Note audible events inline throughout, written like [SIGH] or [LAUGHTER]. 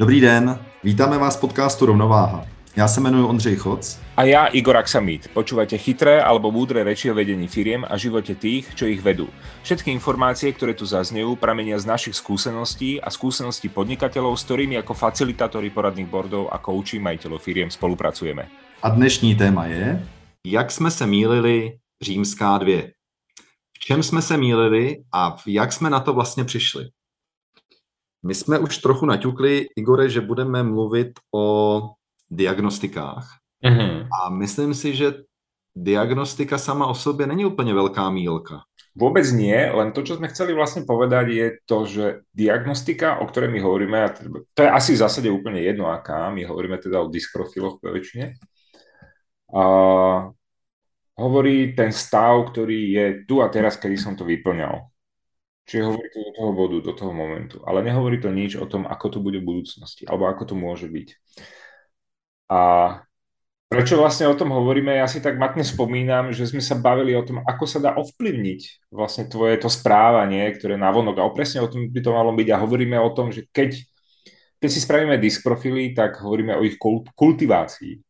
Dobrý den, vítáme vás v podcastu Rovnováha. Já se jmenuji Ondřej Choc. A já Igor Aksamit. Počúvate chytré alebo múdre reči o vedení firiem a živote tých, čo ich vedú. Všetky informácie, ktoré tu zaznejú, pramenia z našich skúseností a skúseností podnikateľov, s ktorými ako facilitátori poradných bordov a kouči majiteľov firiem spolupracujeme. A dnešní téma je, jak jsme se mýlili římská dvě. V čem jsme se mýlili a jak jsme na to vlastně přišli? My jsme už trochu naťukli, Igore, že budeme mluvit o diagnostikách. Mm-hmm. A myslím si, že diagnostika sama o sobě není úplně velká mílka. Vôbec nie, len to, čo sme chceli vlastne povedať, je to, že diagnostika, o ktorej my hovoríme, a to je asi v zásade úplne jedno aká, my hovoríme teda o dysprofiloch po väčšine, a hovorí ten stav, ktorý je tu a teraz, kedy som to vyplňal. Čiže hovorí to do toho bodu, do toho momentu. Ale nehovorí to nič o tom, ako to bude v budúcnosti, alebo ako to môže byť. A prečo vlastne o tom hovoríme? Ja si tak matne spomínam, že sme sa bavili o tom, ako sa dá ovplyvniť vlastne tvoje to správanie, ktoré navonok. A presne o tom by to malo byť. A hovoríme o tom, že keď, keď si spravíme disk profily, tak hovoríme o ich kultivácii.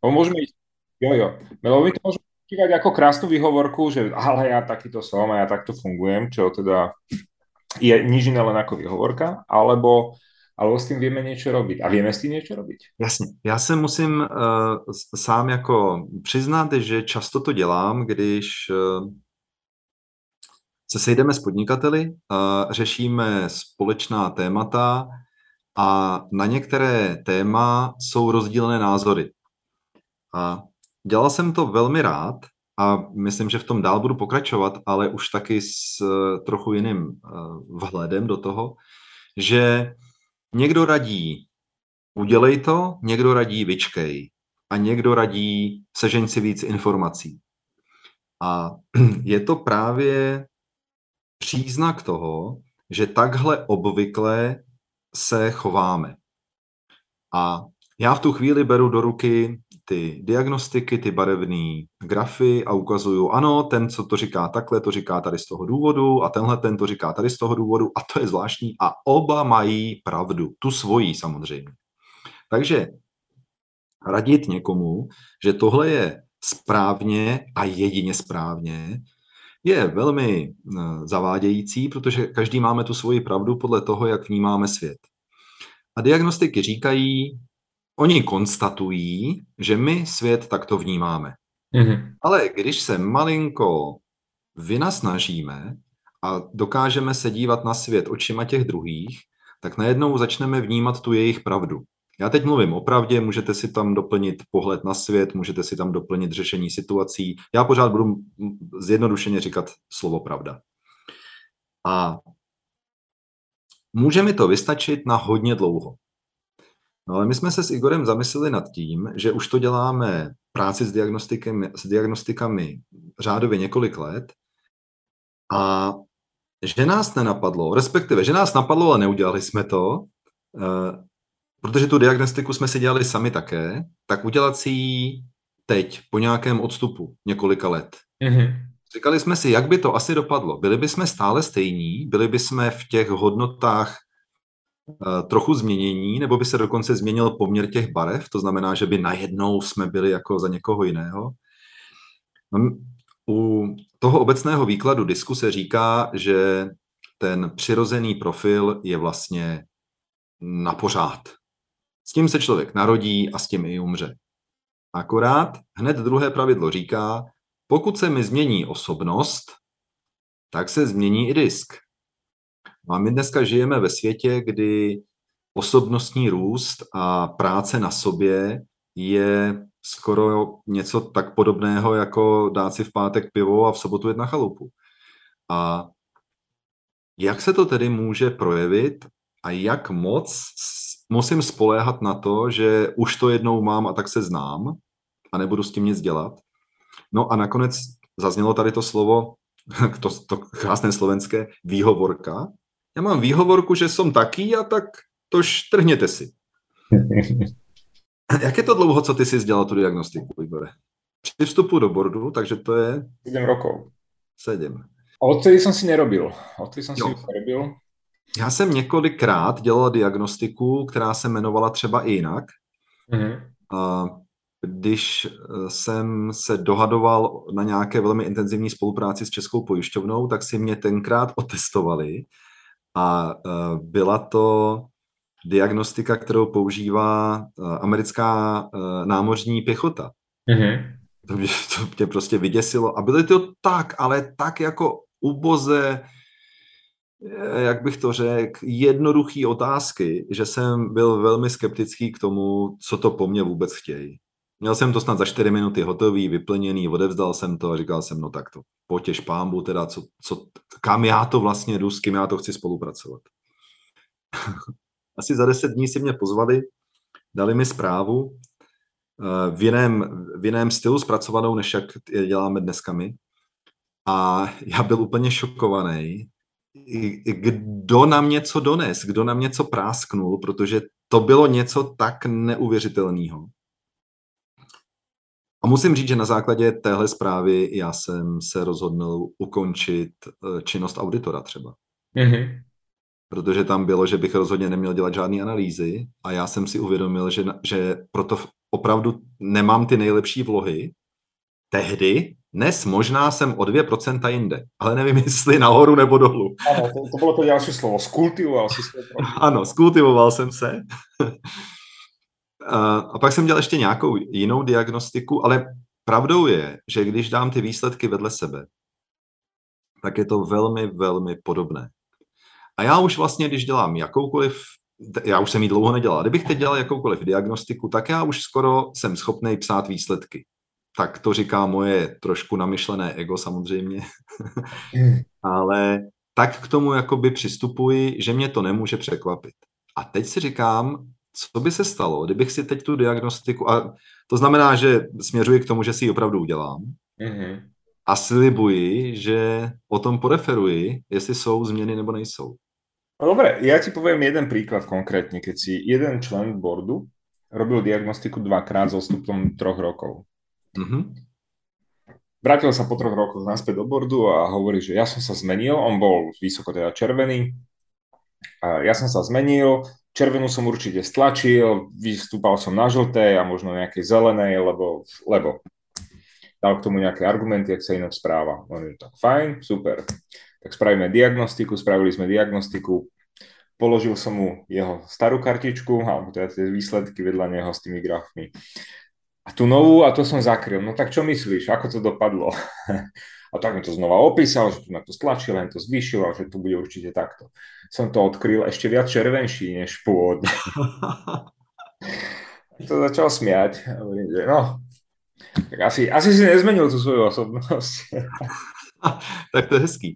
môžeme ísť, jo, jo, lebo my to môžeme kývať ako krásnu výhovorku, že ale ja takýto som a ja takto fungujem, čo teda je nič iné len ako výhovorka, alebo, alebo s tím vieme niečo robiť. A vieme s tím niečo robiť? Jasně. Já se musím uh, sám jako přiznat, že často to dělám, když uh, se sejdeme s podnikateli, uh, řešíme společná témata a na některé téma jsou rozdílné názory. A Dělal jsem to velmi rád a myslím, že v tom dál budu pokračovat, ale už taky s eh, trochu jiným eh, vhledem do toho, že někdo radí udělej to, někdo radí vyčkej a někdo radí sežeň si víc informací. A [CLEARS THROAT] je to právě příznak toho, že takhle obvykle se chováme. A já v tu chvíli beru do ruky ty diagnostiky, ty barevné grafy a ukazuju, ano, ten, co to říká takhle, to říká tady z toho důvodu a tenhle ten to říká tady z toho důvodu a to je zvláštní a oba mají pravdu, tu svojí samozřejmě. Takže radit někomu, že tohle je správně a jedině správně, je velmi eh, zavádějící, protože každý máme tu svoji pravdu podle toho, jak vnímáme svět. A diagnostiky říkají, Oni konstatují, že my svět takto vnímáme. Mm-hmm. Ale když se malinko vynasnažíme a dokážeme se dívat na svět očima těch druhých, tak najednou začneme vnímat tu jejich pravdu. Já teď mluvím o pravdě, můžete si tam doplnit pohled na svět, můžete si tam doplnit řešení situací. Já pořád budu zjednodušeně říkat slovo pravda. A může mi to vystačit na hodně dlouho. No ale my jsme se s Igorem zamysleli nad tím, že už to děláme práci s, diagnostikami, s diagnostikami řádově několik let a že nás nenapadlo, respektive, že nás napadlo, ale neudělali jsme to, eh, protože tu diagnostiku jsme si dělali sami také, tak udělat si ji teď, po nějakém odstupu několika let. Mm-hmm. Říkali jsme si, jak by to asi dopadlo. Byli bychom stále stejní, byli bychom v těch hodnotách trochu změnění, nebo by se dokonce změnil poměr těch barev, to znamená, že by najednou jsme byli jako za někoho jiného. No, u toho obecného výkladu diskuse říká, že ten přirozený profil je vlastně na pořád. S tím se člověk narodí a s tím i umře. Akorát hned druhé pravidlo říká, pokud se mi změní osobnost, tak se změní i disk. No a my dneska žijeme ve světě, kdy osobnostní růst a práce na sobě je skoro něco tak podobného, jako dát si v pátek pivo a v sobotu jet na chalupu. A jak se to tedy může projevit a jak moc musím spoléhat na to, že už to jednou mám a tak se znám a nebudu s tím nic dělat. No a nakonec zaznělo tady to slovo, [LAUGHS] to, to krásné slovenské, výhovorka, já mám výhovorku, že jsem taký a tak to štrhněte si. [LAUGHS] Jak je to dlouho, co ty jsi dělal tu diagnostiku, Igore? Při vstupu do bordu, takže to je... 7 rokov. 7. A odtedy som si nerobil. Odtedy jo. si nerobil. Já jsem několikrát dělal diagnostiku, která se jmenovala třeba i jinak. Mm-hmm. Když jsem se dohadoval na nějaké velmi intenzivní spolupráci s Českou pojišťovnou, tak si mě tenkrát otestovali a e, byla to diagnostika, kterou používá e, americká e, námořní pěchota. Mm-hmm. To, mě, to mě prostě vyděsilo. A byly to tak, ale tak jako uboze, jak bych to řekl, jednoduché otázky, že jsem byl velmi skeptický k tomu, co to po mně vůbec chtějí. Měl jsem to snad za čtyři minuty hotový, vyplněný, odevzdal jsem to a říkal jsem, no tak to potěž pámbu, teda co, co, kam já to vlastně jdu, s kým já to chci spolupracovat. [LAUGHS] Asi za deset dní si mě pozvali, dali mi zprávu eh, v jiném, v jiném stylu zpracovanou, než jak je děláme dneska my. A já byl úplně šokovaný, kdo nám něco dones, kdo nám něco prásknul, protože to bylo něco tak neuvěřitelného. A musím říct, že na základě téhle zprávy já jsem se rozhodnul ukončit eh, činnost auditora třeba. Mm-hmm. Protože tam bylo, že bych rozhodně neměl dělat žádné analýzy a já jsem si uvědomil, že, že proto opravdu nemám ty nejlepší vlohy. Tehdy, dnes možná jsem o 2% jinde, ale nevím, [LAUGHS] jestli nahoru nebo dolů. Ano, to, to bylo to další slovo. Skultivoval jsi se. [LAUGHS] Ano, skultivoval jsem se. [LAUGHS] A pak jsem dělal ještě nějakou jinou diagnostiku, ale pravdou je, že když dám ty výsledky vedle sebe, tak je to velmi, velmi podobné. A já už vlastně, když dělám jakoukoliv, já už jsem ji dlouho nedělal, kdybych teď dělal jakoukoliv diagnostiku, tak já už skoro jsem schopný psát výsledky. Tak to říká moje trošku namyšlené ego samozřejmě. [LAUGHS] Ale tak k tomu jakoby přistupuji, že mě to nemůže překvapit. A teď si říkám, co by se stalo, kdybych si teď tu diagnostiku, a to znamená, že směřuji k tomu, že si ji opravdu udělám mm-hmm. a slibuji, že o tom poreferuji, jestli jsou změny nebo nejsou. No dobre, ja ti poviem jeden príklad konkrétne. Keď si jeden člen boardu robil diagnostiku dvakrát so stupom troch rokov. Mm-hmm. Vrátil sa po troch rokoch naspäť do bordu a hovorí, že ja som sa zmenil, on bol vysoko teda červený, a ja som sa zmenil, Červenú som určite stlačil, vystúpal som na žlté a možno nejaké zelenej, lebo, lebo dal k tomu nejaké argumenty, ak sa inak správa. On je tak fajn, super. Tak spravíme diagnostiku, spravili sme diagnostiku, položil som mu jeho starú kartičku, alebo teda tie výsledky vedľa neho s tými grafmi. A tú novú, a to som zakryl. No tak čo myslíš, ako to dopadlo? [LAUGHS] A tak mi to znova opísal, že tu na to stlačil, len to zvýšil a že to bude určite takto. Som to odkryl ešte viac červenší než pôvodne. [LAUGHS] to začal smiať. No, tak asi, asi si nezmenil tú svoju osobnosť. [LAUGHS] tak to je hezký.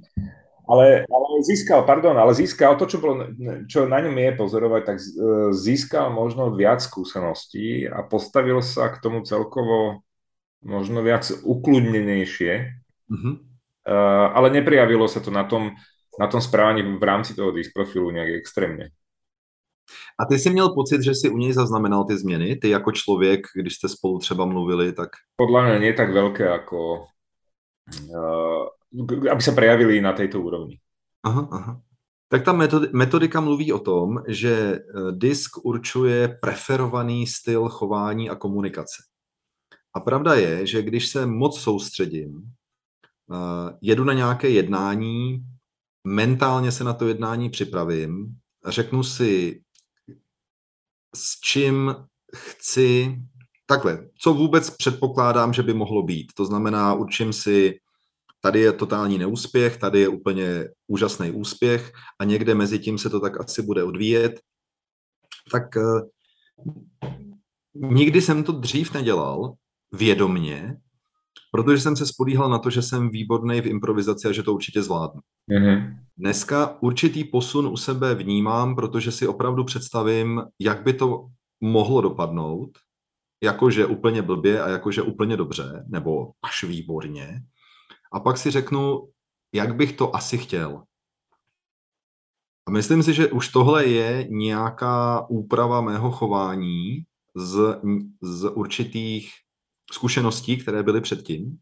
Ale, ale získal, pardon, ale získal to, čo, bolo, čo na ňom je pozorovať, tak získal možno viac skúseností a postavil sa k tomu celkovo možno viac ukludnenejšie, Uh-huh. Uh, ale neprijavilo sa to na tom, na tom správaní v rámci toho profilu nějak extrémně. A ty jsi měl pocit, že si u něj zaznamenal ty změny? Ty jako člověk, když jste spolu třeba mluvili, tak... Podle mě nie tak velké, jako uh, aby se prejavili na této úrovni. Aha, aha. Tak ta metodika mluví o tom, že eh, disk určuje preferovaný styl chování a komunikace. A pravda je, že když se moc soustředím jedu na nějaké jednání, mentálně se na to jednání připravím, řeknu si, s čím chci, takhle, co vůbec předpokládám, že by mohlo být. To znamená, určím si, tady je totální neúspěch, tady je úplně úžasný úspěch a někde mezi tím se to tak asi bude odvíjet. Tak uh, nikdy jsem to dřív nedělal vědomně, protože jsem se spodíhal na to, že jsem výborný v improvizaci a že to určitě zvládnu. Mm-hmm. Dneska určitý posun u sebe vnímám, protože si opravdu představím, jak by to mohlo dopadnout, jakože úplně blbě a jakože úplně dobře, nebo až výborně. A pak si řeknu, jak bych to asi chtěl. A myslím si, že už tohle je nějaká úprava mého chování z, z určitých zkušeností, které byly předtím.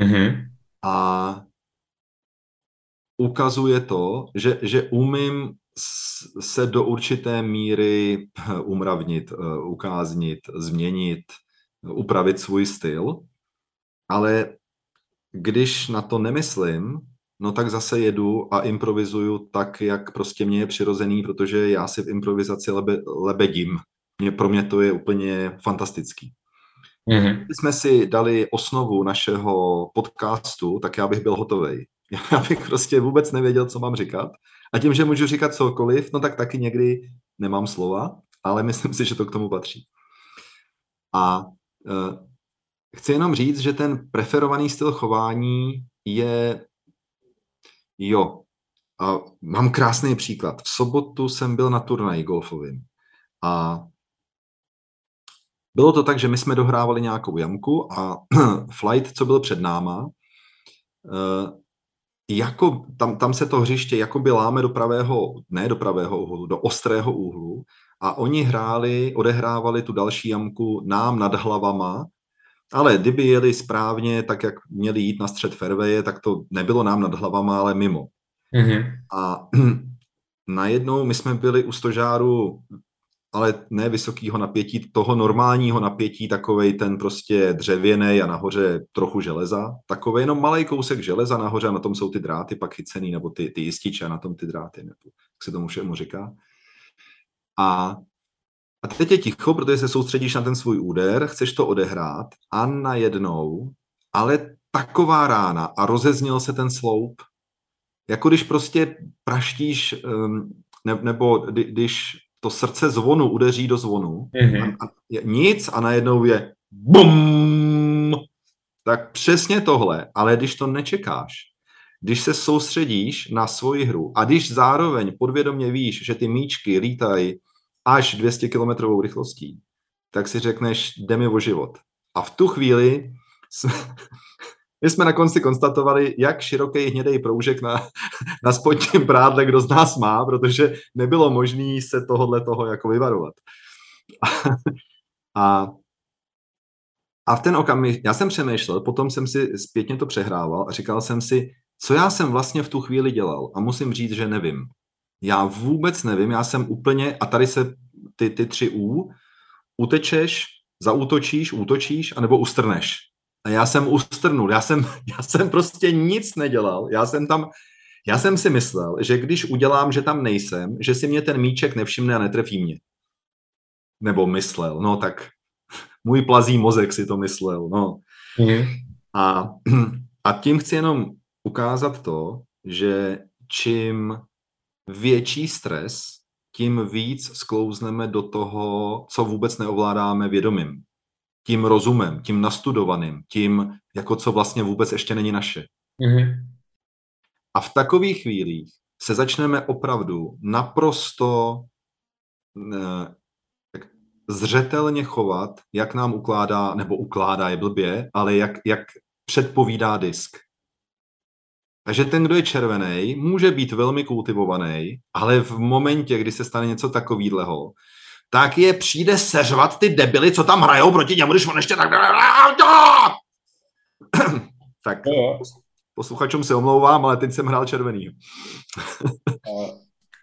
Mm-hmm. A ukazuje to, že, že umím se do určité míry umravnit, eh, ukáznit, změnit, upravit svůj styl, ale když na to nemyslím, no tak zase jedu a improvizuju tak, jak prostě mě je přirozený, protože já si v improvizaci lebe, lebedím. Mě, pro mě to je úplně fantastický. Mm-hmm. Když jsme si dali osnovu našeho podcastu, tak já bych byl hotový. [LAUGHS] Já bych prostě vůbec nevěděl, co mám říkat. A tím, že můžu říkat cokoliv, no tak taky někdy nemám slova, ale myslím si, že to k tomu patří. A uh, chci jenom říct, že ten preferovaný styl chování je, jo, a mám krásný příklad. V sobotu jsem byl na turnaji golfovým a bylo to tak, že my jsme dohrávali nějakou jamku a [CLEARS THROAT] flight, co byl před náma, eh, jako, tam, tam se to hřiště jakoby láme do pravého, ne do pravého úhlu, do ostrého úhlu a oni hráli, odehrávali tu další jamku nám nad hlavama, ale kdyby jeli správně, tak jak měli jít na střed fairwaye, tak to nebylo nám nad hlavama, ale mimo. Mm-hmm. A [CLEARS THROAT] najednou my jsme byli u stožáru ale ne vysokého napětí, toho normálního napětí, takovej ten prostě dřevěný a nahoře trochu železa, takový jenom malý kousek železa nahoře a na tom jsou ty dráty pak chycený, nebo ty, ty jističe a na tom ty dráty, nebo jak se tomu všemu říká. A, a teď je ticho, protože se soustředíš na ten svůj úder, chceš to odehrát a najednou, ale taková rána a rozezněl se ten sloup, jako když prostě praštíš, ne, nebo když to srdce zvonu udeří do zvonu mm-hmm. a, a nic a najednou je bum, tak přesně tohle, ale když to nečekáš, když se soustředíš na svoji hru a když zároveň podvědomě víš, že ty míčky lítají až 200 km rychlostí, tak si řekneš, jde mi o život. A v tu chvíli jsme, my jsme na konci konstatovali, jak široký hnědý proužek na, [LAUGHS] na spodním prádle kdo z nás má, protože nebylo možné se tohohle toho jako vyvarovat. A, a v ten okamžik, já jsem přemýšlel, potom jsem si zpětně to přehrával a říkal jsem si, co já jsem vlastně v tu chvíli dělal. A musím říct, že nevím. Já vůbec nevím, já jsem úplně, a tady se ty, ty tři U, utečeš, zaútočíš, útočíš, anebo ustrneš. A já jsem ustrnul, já jsem, [LAUGHS] já jsem prostě nic nedělal, já jsem tam, já jsem si myslel, že když udělám, že tam nejsem, že si mě ten míček nevšimne a netrefí mě. Nebo myslel, no tak [LAUGHS] můj plazí mozek si to myslel, no. Mm. A, [CLEARS THROAT] a tím chci jenom ukázat to, že čím větší stres, tím víc sklouzneme do toho, co vůbec neovládáme vědomím tím rozumem, tím nastudovaným, tím, jako co vlastně vůbec ještě není naše. Mm-hmm. A v takových chvílích se začneme opravdu naprosto ne, zřetelně chovat, jak nám ukládá, nebo ukládá je blbě, ale jak, jak předpovídá disk. Takže ten, kdo je červený, může být velmi kultivovaný, ale v momentě, kdy se stane něco takového, tak je přijde seřvat ty debily, co tam hrajou proti němu, když on ještě tak... [CLEARS THROAT] tak posluchačům se omlouvám, ale teď jsem hrál červený.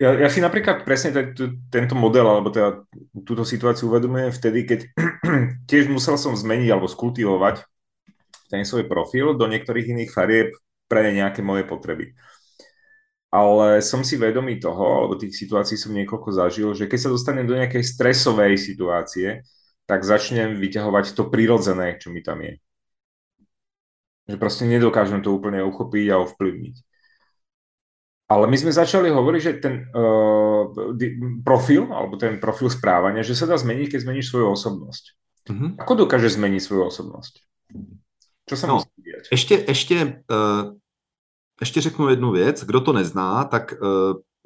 ja, ja si napríklad presne tento model, alebo teda túto situáciu uvedomujem vtedy, keď [CLEARS THROAT] tiež musel som zmeniť alebo skultivovať ten svoj profil do niektorých iných farieb pre nejaké moje potreby ale som si vedomý toho, alebo tých situácií som niekoľko zažil, že keď sa dostanem do nejakej stresovej situácie, tak začnem vyťahovať to prirodzené, čo mi tam je. Že proste nedokážem to úplne uchopiť a ovplyvniť. Ale my sme začali hovoriť, že ten uh, profil, alebo ten profil správania, že sa dá zmeniť, keď zmeníš svoju osobnosť. Mm-hmm. Ako dokáže zmeniť svoju osobnosť? Čo sa no, musí diať? Ešte, ešte uh, ještě řeknu jednu věc. Kdo to nezná, tak eh,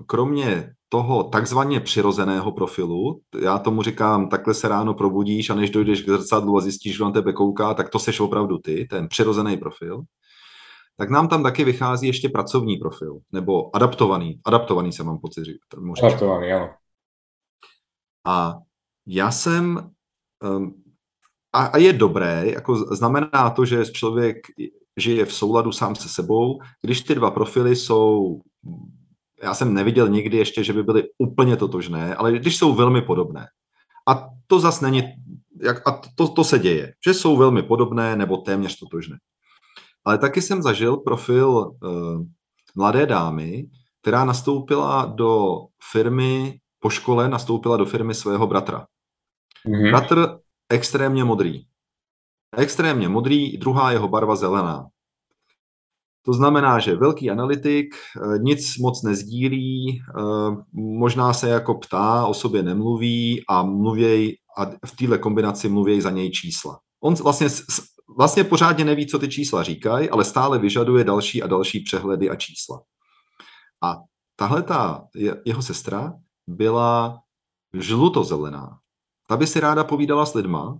kromě toho takzvaně přirozeného profilu, já tomu říkám, takhle se ráno probudíš a než dojdeš k zrcadlu a zjistíš, že na tebe kouká, tak to seš opravdu ty, ten přirozený profil, tak nám tam taky vychází ještě pracovní profil, nebo adaptovaný. Adaptovaný se mám pocit říct. Adaptovaný, ano. A já jsem, um, a, a je dobré, jako znamená to, že člověk žije v souladu sám se sebou, když ty dva profily jsou, já jsem neviděl nikdy ještě, že by byly úplně totožné, ale když jsou velmi podobné. A to zase není, jak, a to, to se děje, že jsou velmi podobné nebo téměř totožné. Ale taky jsem zažil profil uh, mladé dámy, která nastoupila do firmy, po škole nastoupila do firmy svého bratra. Mm-hmm. Bratr extrémně modrý. Extrémně modrý, druhá jeho barva zelená. To znamená, že velký analytik eh, nic moc nezdílí, eh, možná se jako ptá, o sobě nemluví a mluvěj, a v této kombinaci mluví za něj čísla. On vlastně, vlastně pořádně neví, co ty čísla říkají, ale stále vyžaduje další a další přehledy a čísla. A tahle ta jeho sestra byla žlutozelená. Ta by si ráda povídala s lidma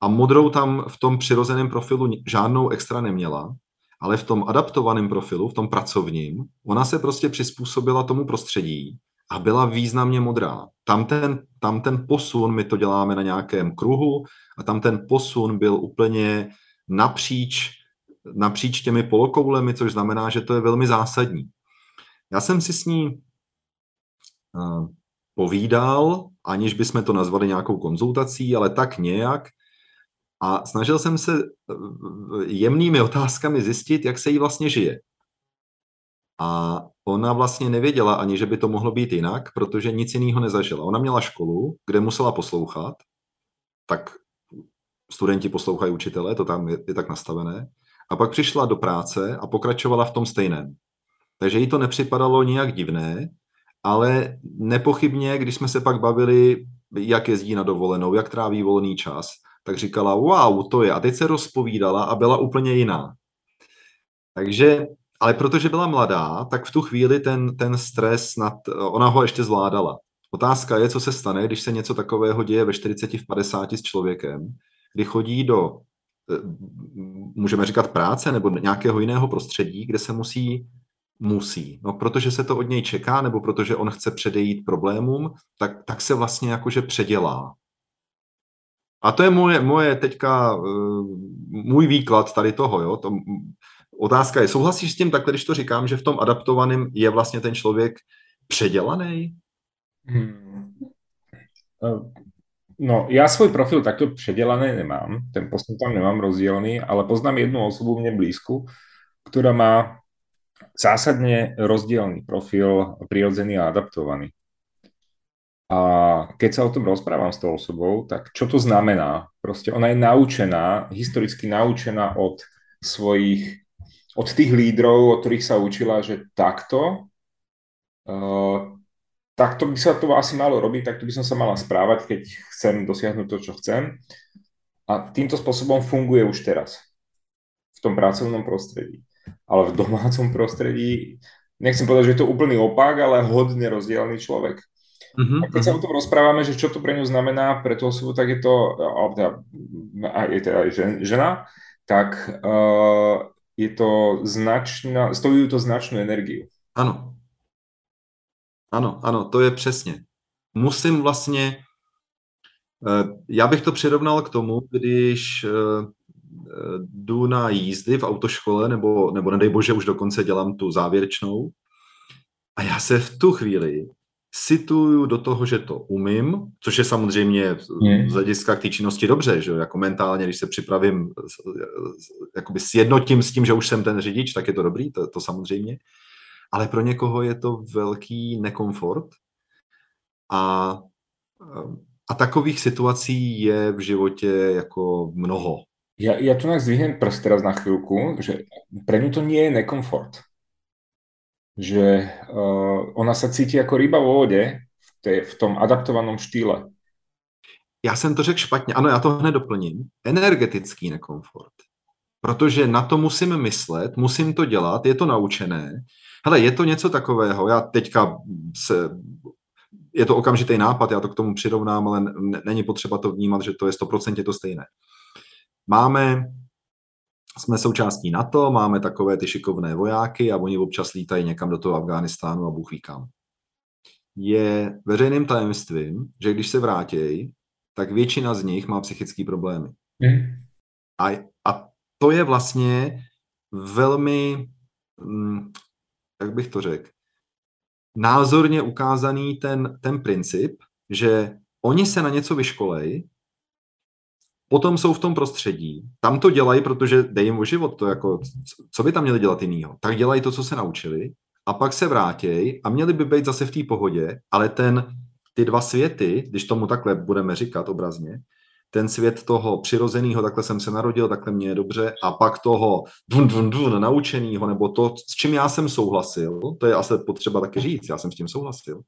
a modrou tam v tom přirozeném profilu žádnou extra neměla, ale v tom adaptovaném profilu, v tom pracovním, ona se prostě přizpůsobila tomu prostředí a byla významně modrá. Tam ten, tam ten posun, my to děláme na nějakém kruhu a tam ten posun byl úplně napříč, napříč těmi polokoulemi, což znamená, že to je velmi zásadní. Já jsem si s ní uh, povídal, aniž bychom to nazvali nějakou konzultací, ale tak nějak. A snažil jsem se eh, jemnými otázkami zjistit, jak se jí vlastně žije. A ona vlastně nevěděla ani, že by to mohlo být jinak, protože nic jiného nezažila. Ona měla školu, kde musela poslouchat, tak studenti poslouchají učitele, to tam je, je tak nastavené. A pak přišla do práce a pokračovala v tom stejném. Takže jí to nepřipadalo nijak divné, ale nepochybně, když jsme se pak bavili, jak jezdí na dovolenou, jak tráví volný čas, tak říkala, wow, to je. A teď se rozpovídala a byla úplně jiná. Takže, ale protože byla mladá, tak v tu chvíli ten, ten stres, nad, ona ho ještě zvládala. Otázka je, co se stane, když se něco takového děje ve 40, v 50 s člověkem, kdy chodí do, eh, můžeme říkat práce nebo nějakého jiného prostředí, kde se musí musí. No, protože se to od něj čeká, nebo protože on chce předejít problémům, tak, tak se vlastně jakože předělá. A to je moje, moje teďka, uh, můj výklad tady toho, jo. To, otázka je, souhlasíš s tím takhle, když to říkám, že v tom adaptovaném je vlastně ten člověk předělaný? Hmm. Uh, no, já svůj profil takto předělaný nemám, ten posun tam nemám rozdělený, ale poznám jednu osobu mne blízku, která má zásadne rozdielný profil, prirodzený a adaptovaný. A keď sa o tom rozprávam s tou osobou, tak čo to znamená? Proste ona je naučená, historicky naučená od svojich, od tých lídrov, od ktorých sa učila, že takto, uh, takto by sa to asi malo robiť, takto by som sa mala správať, keď chcem dosiahnuť to, čo chcem. A týmto spôsobom funguje už teraz v tom pracovnom prostredí ale v domácom prostredí, nechcem povedať, že je to úplný opak, ale hodne rozdielný človek. Uh-huh, a keď sa o tom rozprávame, že čo to pre ňu znamená, pre tú osobu, tak je to, teda, je teda aj žena, tak uh, je to značná, stojí to značnou energiu. Ano. Ano, ano, to je přesně. Musím vlastně, uh, já bych to přirovnal k tomu, když uh, jdu na jízdy v autoškole, nebo, nebo nedej bože, už dokonce dělám tu závěrečnou. A já se v tu chvíli situju do toho, že to umím, což je samozřejmě z hlediska k té činnosti dobře, že jako mentálně, když se připravím, jakoby sjednotím s tím, že už jsem ten řidič, tak je to dobrý, to, to samozřejmě. Ale pro někoho je to velký nekomfort a, a takových situací je v životě jako mnoho. Ja, ja tu nás zdvihnem prst teraz na chvíľku, že pre ňu to nie je nekomfort. Že uh, ona sa cíti ako ryba vo vode v, té, v tom adaptovanom štýle. Já jsem to řekl špatně. Ano, já to hned doplním. Energetický nekomfort. Protože na to musím myslet, musím to dělat, je to naučené. Hele, je to něco takového, já teďka se, je to okamžitý nápad, já to k tomu přirovnám, ale není potřeba to vnímat, že to je 100% to stejné. Máme, jsme součástí NATO, máme takové ty šikovné vojáky a oni občas lítají někam do toho Afghánistánu a Bůh ví kam. Je veřejným tajemstvím, že když se vrátí, tak většina z nich má psychické problémy. Mm. A, a to je vlastně velmi, mm, jak bych to řekl, názorně ukázaný ten, ten princip, že oni se na něco vyškolejí, potom jsou v tom prostředí, tam to dělají, protože dej jim o život, to jako, co by tam měli dělat jinýho? Tak dělají to, co se naučili a pak se vrátějí a měli by být zase v té pohodě, ale ten, ty dva světy, když tomu takhle budeme říkat obrazně, ten svět toho přirozeného, takhle jsem se narodil, takhle mě je dobře, a pak toho dun, dun, dun, naučeného, nebo to, s čím já jsem souhlasil, to je asi potřeba taky říct, já jsem s tím souhlasil,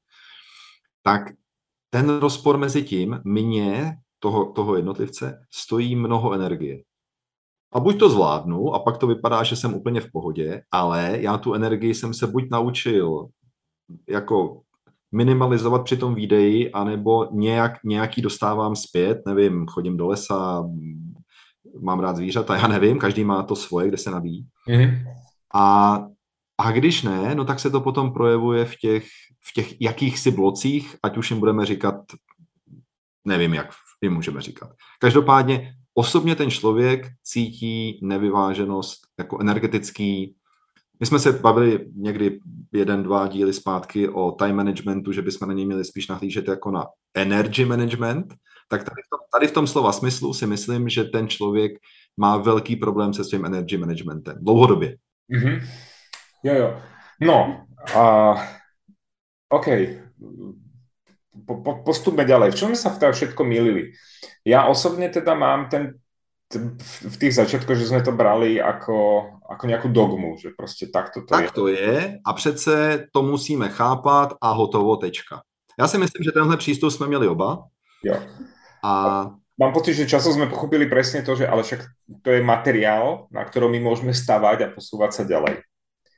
tak ten rozpor mezi tím mě, toho, toho jednotlivce, stojí mnoho energie. A buď to zvládnu, a pak to vypadá, že jsem úplně v pohodě, ale já tu energii jsem se buď naučil jako minimalizovat při tom výdeji, anebo nějak, nějaký dostávám zpět, nevím, chodím do lesa, mám rád zvířata, já nevím, každý má to svoje, kde se nabíjí. Mm-hmm. A, a když ne, no tak se to potom projevuje v těch, v těch jakýchsi blocích, ať už jim budeme říkat, nevím, jak jim můžeme říkat. Každopádně osobně ten člověk cítí nevyváženost jako energetický my jsme se bavili někdy jeden, dva díly zpátky o time managementu, že bychom na něj měli spíš nahlížet jako na energy management, tak tady v, tom, tady v tom slova smyslu si myslím, že ten člověk má velký problém se svým energy managementem. Dlouhodobě. Mm-hmm. Jo, jo. No, uh, OK. Po, po, postupme ďalej. V čom sa v všetko milili? Ja osobne teda mám ten v tých začiatkoch, že jsme to brali jako, jako nějakou dogmu, že prostě takto to tak je. Tak to je a přece to musíme chápat a hotovo, tečka. Já si myslím, že tenhle přístup jsme měli oba. Jo. A... Mám pocit, že časom jsme pochopili přesně to, že ale však to je materiál, na kterém my můžeme stavať a posouvat se ďalej.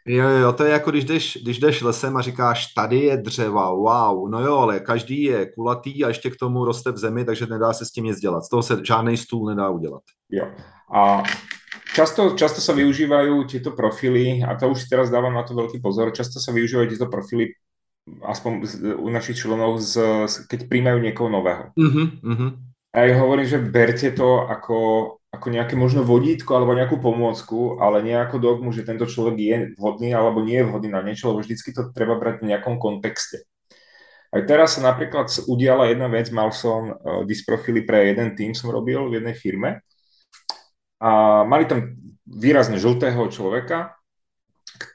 Jo, jo, to je jako když jdeš, když jdeš lesem a říkáš, tady je dřeva, wow, no jo, ale každý je kulatý a ještě k tomu roste v zemi, takže nedá se s tím nic dělat. Z toho se žádný stůl nedá udělat. Jo. A často, často sa využívajú tieto profily, a to už si teraz dávam na to veľký pozor, často sa využívajú tieto profily aspoň u našich členov, z, keď príjmajú niekoho nového. Uh-huh, uh-huh. A ja hovorím, že berte to ako ako nejaké možno vodítko alebo nejakú pomôcku, ale nie ako dogmu, že tento človek je vhodný alebo nie je vhodný na niečo, lebo vždycky to treba brať v nejakom kontexte. Aj teraz sa napríklad udiala jedna vec, mal som uh, disprofily pre jeden tým, som robil v jednej firme a mali tam výrazne žltého človeka,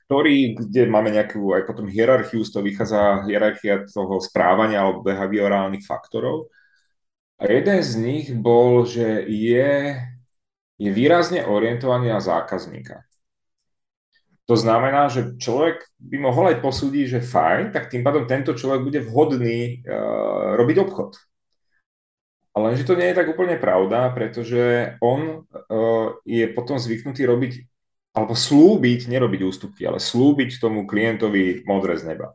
ktorý, kde máme nejakú aj potom hierarchiu, z toho vychádza hierarchia toho správania alebo behaviorálnych faktorov. A jeden z nich bol, že je je výrazne orientovaný na zákazníka. To znamená, že človek by mohol aj posúdiť, že fajn, tak tým pádom tento človek bude vhodný uh, robiť obchod. Ale že to nie je tak úplne pravda, pretože on uh, je potom zvyknutý robiť, alebo slúbiť, nerobiť ústupky, ale slúbiť tomu klientovi modré z neba.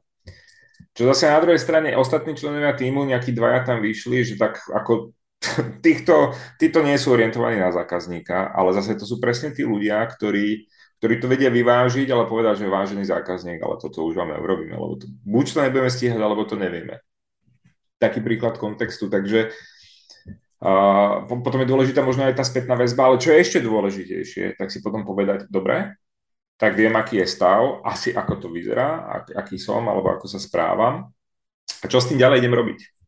Čo zase na druhej strane ostatní členovia týmu, nejakí dvaja tam vyšli, že tak ako [LAUGHS] týchto, títo nie sú orientovaní na zákazníka, ale zase to sú presne tí ľudia, ktorí, ktorí to vedia vyvážiť, ale povedať, že vážený zákazník, ale toto už vám neurobíme, lebo to, buď to nebudeme stíhať, alebo to nevieme. Taký príklad kontextu, takže a potom je dôležitá možno aj tá spätná väzba, ale čo je ešte dôležitejšie, tak si potom povedať, dobre, tak viem, aký je stav, asi ako to vyzerá, ak, aký som, alebo ako sa správam a čo s tým ďalej idem robiť.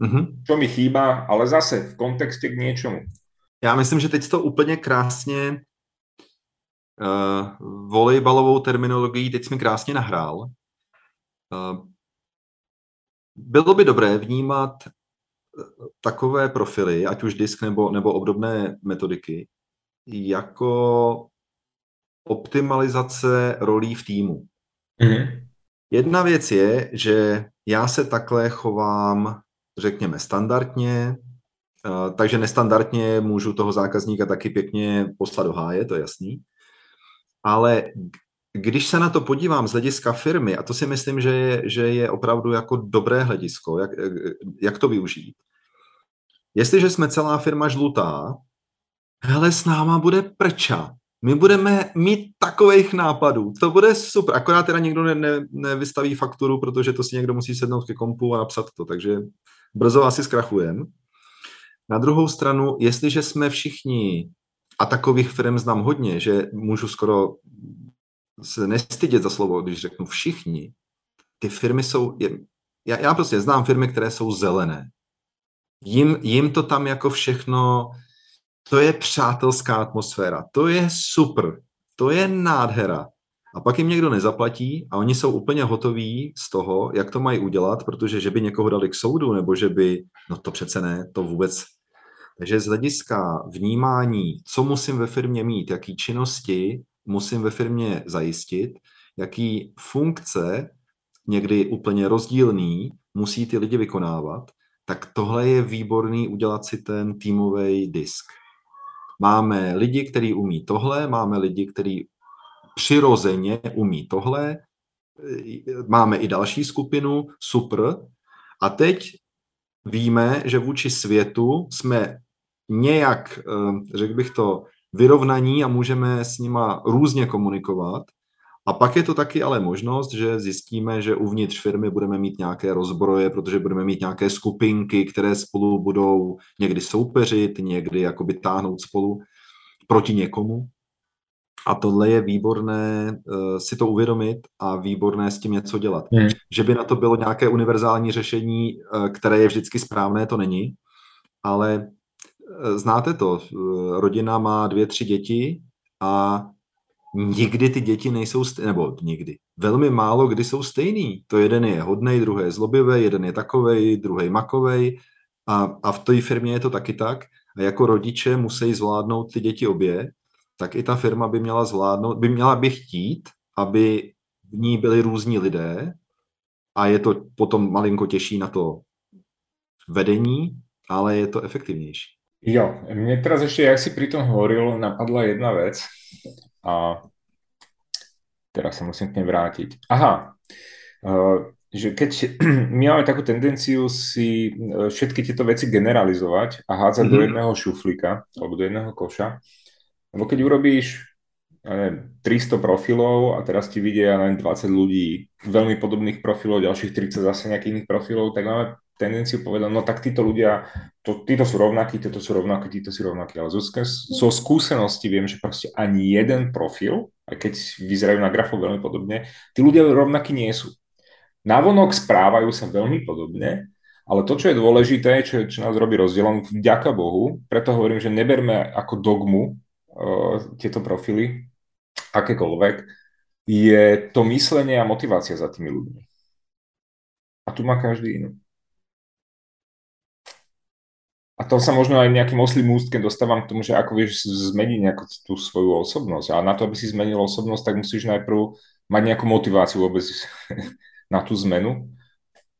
Mm-hmm. Čo mi chýba, ale zase v kontexte k něčemu. Já myslím, že teď to úplně krásně uh, volejbalovou terminologií teď mi krásně nahrál. Uh, bylo by dobré vnímat eh, takové profily, ať už disk nebo, nebo obdobné metodiky, jako optimalizace rolí v týmu. Mm-hmm. Jedna věc je, že já se takhle chovám řekněme, standardně, takže nestandardně můžu toho zákazníka taky pěkně poslat do háje, to je jasný. Ale když se na to podívám z hlediska firmy, a to si myslím, že je, že je opravdu jako dobré hledisko, jak, jak to využít. Jestliže jsme celá firma žlutá, hele, s náma bude prča. My budeme mít takových nápadů. To bude super. Akorát teda někdo ne, ne, nevystaví fakturu, protože to si někdo musí sednout ke kompu a napsat to. Takže brzo asi zkrachujeme. Na druhou stranu, jestliže jsme všichni a takových firm znám hodně, že můžu skoro se nestydět za slovo, když řeknu všichni, ty firmy jsou, já, já prostě znám firmy, které jsou zelené. Jim, jim to tam jako všechno, to je přátelská atmosféra, to je super, to je nádhera. A pak jim někdo nezaplatí a oni jsou úplně hotoví z toho, jak to mají udělat, protože že by někoho dali k soudu, nebo že by, no to přece ne, to vůbec. Takže z hlediska vnímání, co musím ve firmě mít, jaký činnosti musím ve firmě zajistit, jaký funkce, někdy úplně rozdílný, musí ty lidi vykonávat, tak tohle je výborný udělat si ten týmový disk. Máme lidi, kteří umí tohle, máme lidi, kteří přirozeně umí tohle, máme i další skupinu, super. A teď víme, že vůči světu jsme nějak, eh, řekl bych to, vyrovnaní a můžeme s nima různě komunikovat. A pak je to taky ale možnost, že zjistíme, že uvnitř firmy budeme mít nějaké rozbroje, protože budeme mít nějaké skupinky, které spolu budou někdy soupeřit, někdy jakoby táhnout spolu proti někomu. A tohle je výborné uh, si to uvědomit a výborné s tím něco dělat. Hmm. Že by na to bylo nějaké univerzální řešení, uh, které je vždycky správné, to není. Ale uh, znáte to, uh, rodina má dvě, tři děti a nikdy ty děti nejsou stejné, nebo nikdy, velmi málo kdy jsou stejný. To jeden je hodnej, druhý je zlobivý, jeden je takovej, druhý makovej a, a v té firmě je to taky tak. A jako rodiče musí zvládnout ty děti obě, tak i ta firma by měla zvládnout, by měla by chtít, aby v ní byli různí lidé a je to potom malinko těžší na to vedení, ale je to efektivnější. Jo, mě teraz ještě, jak si pri tom hovoril, napadla jedna věc a teraz sa musím k nej vrátiť. Aha, uh, že keď [CLEARS THROAT] my máme takú tendenciu si uh, všetky tieto veci generalizovať a hádzať mm-hmm. do mhm. jedného šuflíka alebo do jedného koša, lebo keď urobíš neviem, 300 profilov a teraz ti vidia len 20 ľudí veľmi podobných profilov, ďalších 30 zase nejakých iných profilov, tak máme tendenciu povedať, no tak títo ľudia, to, títo sú rovnakí, títo sú rovnakí, títo sú rovnakí. Ale zo, zo skúsenosti viem, že proste ani jeden profil, aj keď vyzerajú na grafu veľmi podobne, tí ľudia rovnakí nie sú. Navonok správajú sa veľmi podobne, ale to, čo je dôležité, čo, čo nás robí rozdielom, vďaka Bohu, preto hovorím, že neberme ako dogmu uh, tieto profily, akékoľvek, je to myslenie a motivácia za tými ľuďmi. A tu má každý inú. A to sa možno aj nejakým oslým ústkem dostávam k tomu, že ako vieš zmeniť nejakú tú svoju osobnosť. A na to, aby si zmenil osobnosť, tak musíš najprv mať nejakú motiváciu vôbec [LAUGHS] na tú zmenu.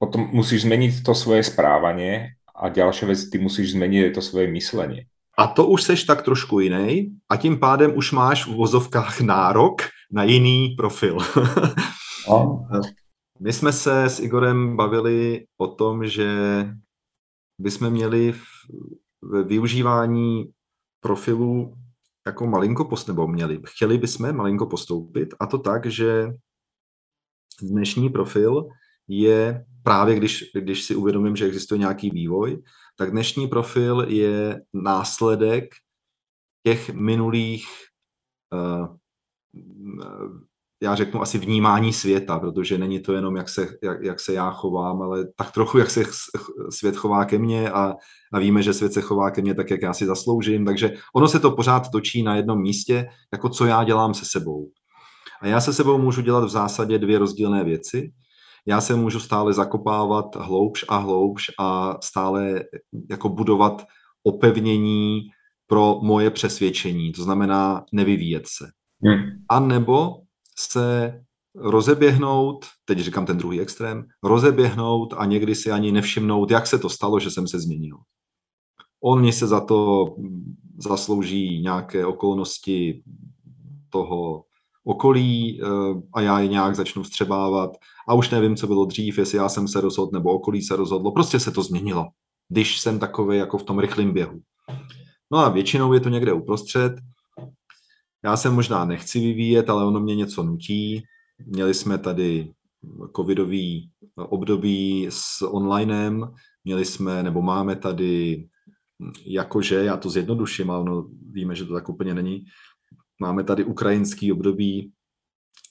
Potom musíš zmeniť to svoje správanie a ďalšia vec, ty musíš zmeniť to svoje myslenie. A to už seš tak trošku jiný a tím pádem už máš v vozovkách nárok na jiný profil. No. My jsme se s Igorem bavili o tom, že bychom měli ve využívání profilů jako malinko post, nebo měli, chtěli bychom malinko postoupit a to tak, že dnešní profil je právě, když, když si uvědomím, že existuje nějaký vývoj, tak dnešní profil je následek těch minulých uh, já řeknu asi vnímání světa, protože není to jenom, jak se, jak, jak se já chovám, ale tak trochu, jak se svět chová ke mně a, a víme, že svět se chová ke mně tak, jak já si zasloužím, takže ono se to pořád točí na jednom místě, jako co já dělám se sebou. A já se sebou můžu dělat v zásadě dvě rozdílné věci. Já se můžu stále zakopávat hloubš a hloubš a stále jako budovat opevnění pro moje přesvědčení, to znamená nevyvíjet se. Hmm. A nebo se rozeběhnout, teď říkám ten druhý extrém, rozeběhnout a někdy si ani nevšimnout, jak se to stalo, že jsem se změnil. Oni se za to zaslouží nějaké okolnosti toho okolí eh, a já je nějak začnu vstřebávat a už nevím, co bylo dřív, jestli já jsem se rozhodl nebo okolí se rozhodlo. Prostě se to změnilo, když jsem takový jako v tom rychlém běhu. No a většinou je to někde uprostřed já se možná nechci vyvíjet, ale ono mě něco nutí. Měli jsme tady covidový období s onlinem, měli jsme, nebo máme tady jakože, já to zjednoduším, ale no, víme, že to tak úplně není, máme tady ukrajinský období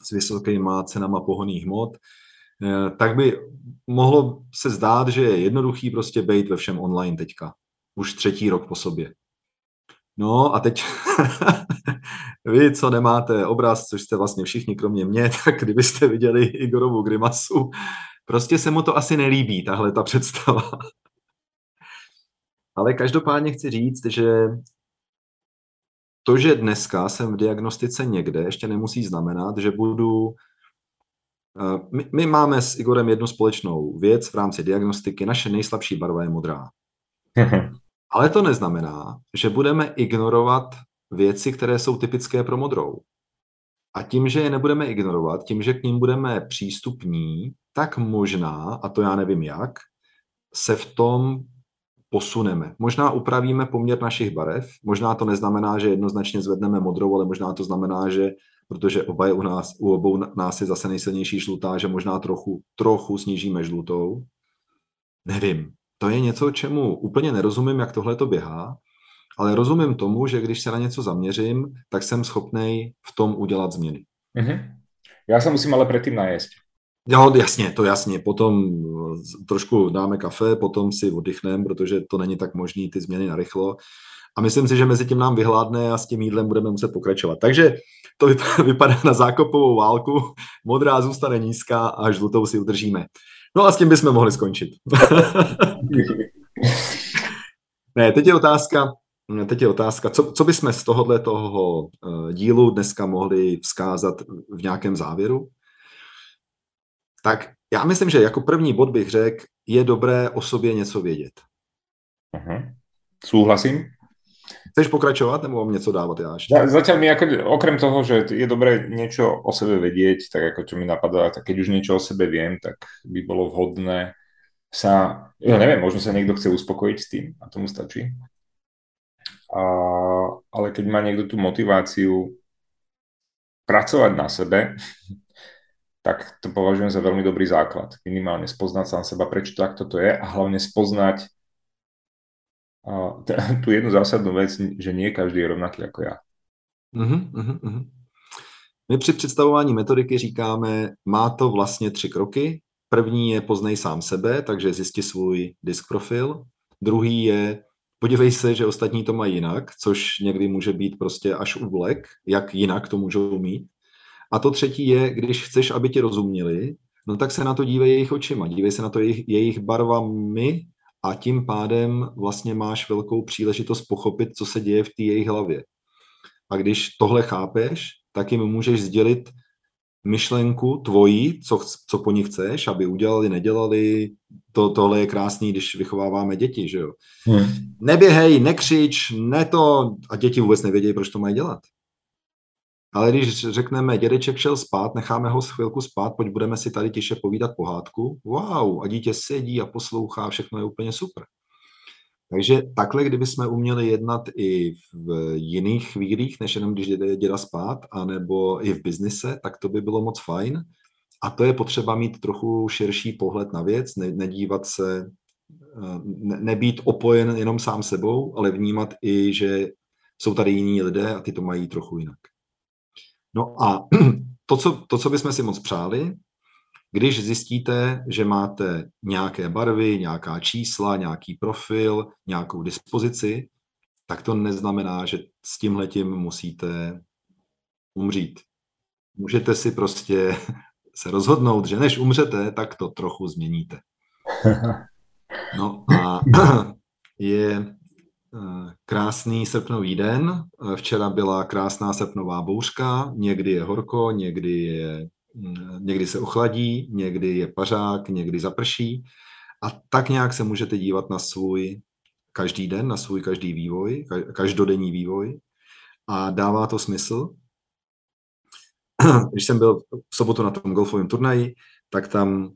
s vysokýma cenama pohoných hmot, eh, tak by mohlo se zdát, že je jednoduchý prostě být ve všem online teďka. Už třetí rok po sobě. No a teď [LAUGHS] vy, co nemáte obraz, což jste vlastně všichni kromě mě, [LAUGHS] tak kdybyste viděli Igorovu grimasu, prostě se mu to asi nelíbí, tahle ta představa. [LAUGHS] Ale každopádně chci říct, že to, že dneska jsem v diagnostice někde, ještě nemusí znamenat, že budu... Eh, my, my máme s Igorem jednu společnou věc v rámci diagnostiky. Naše nejslabší barva je modrá. Ale to neznamená, že budeme ignorovat věci, které jsou typické pro modrou. A tím, že je nebudeme ignorovat, tím, že k ním budeme přístupní, tak možná, a to já nevím jak, se v tom posuneme. Možná upravíme poměr našich barev, možná to neznamená, že jednoznačně zvedneme modrou, ale možná to znamená, že protože oba je u, nás, u obou nás je zase nejsilnější žlutá, že možná trochu, trochu snížíme žlutou. Nevím. To je něco, čemu úplně nerozumím, jak tohle to běhá, ale rozumím tomu, že když se na něco zaměřím, tak jsem schopný v tom udělat změny. Mm-hmm. Já se musím ale předtím najíst. Jo, jasně, to jasně. Potom eh, trošku dáme kafe, potom si oddychneme, protože to není tak možný ty změny narychlo. A myslím si, že mezi tím nám vyhládne a s tím jídlem budeme muset pokračovat. Takže to vypadá [LAUGHS] na zákopovou válku. Modrá zůstane nízká a žlutou si udržíme. No a s tím bychom mohli skončit. [LAUGHS] ne, teď je otázka, teď je otázka, co, co bychom z tohohle toho eh, dílu dneska mohli vzkázat v nějakém závěru? Tak já myslím, že jako první bod bych řekl, je dobré o sobě něco vědět. Uh-huh. Souhlasím. Chceš pokračovat nebo mám něco dávat já ještě? Zatiaľ mi ako, okrem toho, že je dobré niečo o sebe vedieť, tak ako čo mi napadá, tak keď už niečo o sebe viem, tak by bolo vhodné sa, ja neviem, možno sa niekto chce uspokojiť s tým a tomu stačí. A, ale keď má niekto tú motiváciu pracovať na sebe, [LAUGHS] tak to považujem za veľmi dobrý základ. Minimálne spoznať sám seba, prečo takto to je a hlavne spoznať [LAUGHS] tu jednu zásadnú vec, že nie každý je rovnaký jako já. Uh-huh, uh-huh. My při představování metodiky říkáme, má to vlastně tři kroky. První je poznej sám sebe, takže zjisti svůj disk profil. Druhý je podívej se, že ostatní to mají jinak, což někdy může být prostě až vlek, jak jinak to můžou mít. A to třetí je, když chceš, aby ti rozuměli, no tak se na to dívej jejich očima, dívej se na to jejich, jejich barvami a tím pádem vlastně máš velkou příležitost pochopit, co se děje v té jejich hlavě. A když tohle chápeš, tak jim můžeš sdělit myšlenku tvojí, co, co po nich chceš, aby udělali, nedělali. To, tohle je krásný, když vychováváme děti, že jo. Hmm. Neběhej, nekřič, ne to. A děti vůbec nevědějí, proč to mají dělat. Ale když řekneme, dědeček šel spát, necháme ho chvilku spát, pojď budeme si tady tiše povídat pohádku, wow, a dítě sedí a poslouchá, všechno je úplně super. Takže takhle, kdyby jsme uměli jednat i v jiných chvílích, než jenom když jde děda spát, anebo i v biznise, tak to by bylo moc fajn. A to je potřeba mít trochu širší pohled na věc, ne, nedívat se, ne, nebýt opojen jenom sám sebou, ale vnímat i, že jsou tady jiní lidé a ty to mají trochu jinak. No a [CLEARS THROAT] to, co, to, co bychom si moc přáli, když zjistíte, že máte nějaké barvy, nějaká čísla, nějaký profil, nějakou dispozici, tak to neznamená, že s tímhletím musíte umřít. Můžete si prostě [LAUGHS] se rozhodnout, že než umřete, tak to trochu změníte. [LAUGHS] No a [CLEARS THROAT] je krásný srpnový den. Včera byla krásná srpnová bouřka, někdy je horko, někdy, je, mm, někdy se ochladí, někdy je pařák, někdy zaprší. A tak nějak se můžete dívat na svůj každý den, na svůj každý vývoj, každodenní vývoj. A dává to smysl. Když jsem byl v sobotu na tom golfovém turnaji, tak tam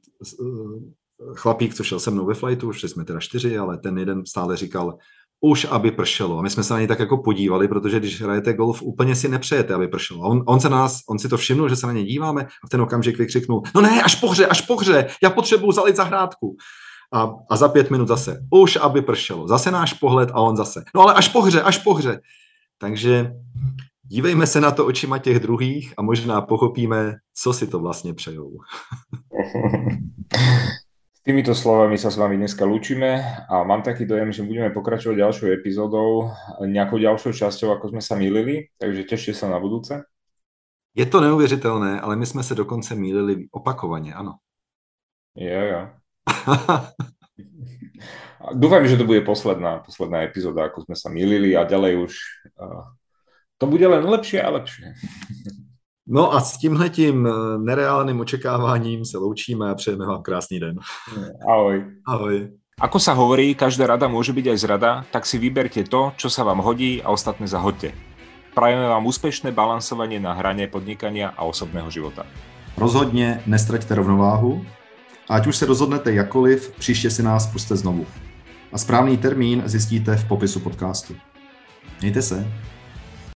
chlapík, co šel se mnou ve flightu, šli jsme teda čtyři, ale ten jeden stále říkal, už aby pršelo. A my jsme se na něj tak jako podívali, protože když hrajete golf, úplně si nepřejete, aby pršelo. A on, on, se na nás, on si to všimnul, že se na ně díváme a v ten okamžik vykřiknul, no ne, až pohře, až pohře, já potřebuju zalit zahrádku. A, a za pět minut zase, už aby pršelo. Zase náš pohled a on zase, no ale až po hře, až po hře. Takže dívejme se na to očima těch druhých a možná pochopíme, co si to vlastně přejou. [LAUGHS] Týmito slovami sa s vami dneska lúčime a mám taký dojem, že budeme pokračovať ďalšou epizódou, nejakou ďalšou časťou, ako sme sa mýlili, takže tešte sa na budúce. Je to neuvěřitelné, ale my jsme se dokonce mýlili opakovaně, ano. Jo, [LAUGHS] jo. Dúfam, že to bude posledná, posledná epizóda, ako sme sa mýlili a ďalej už uh, to bude len lepšie a lepšie. [LAUGHS] No a s tímhletím eh, nereálným očekáváním se loučíme a přejeme vám krásný den. Ahoj. Ahoj. Ako sa hovorí, každá rada môže byť aj zrada, tak si vyberte to, čo sa vám hodí a ostatné zahoďte. Prajeme vám úspešné balansovanie na hrane podnikania a osobného života. Rozhodně nestraťte rovnováhu a ať už se rozhodnete jakoliv, příště si nás puste znovu. A správný termín zjistíte v popisu podcastu. Mějte se.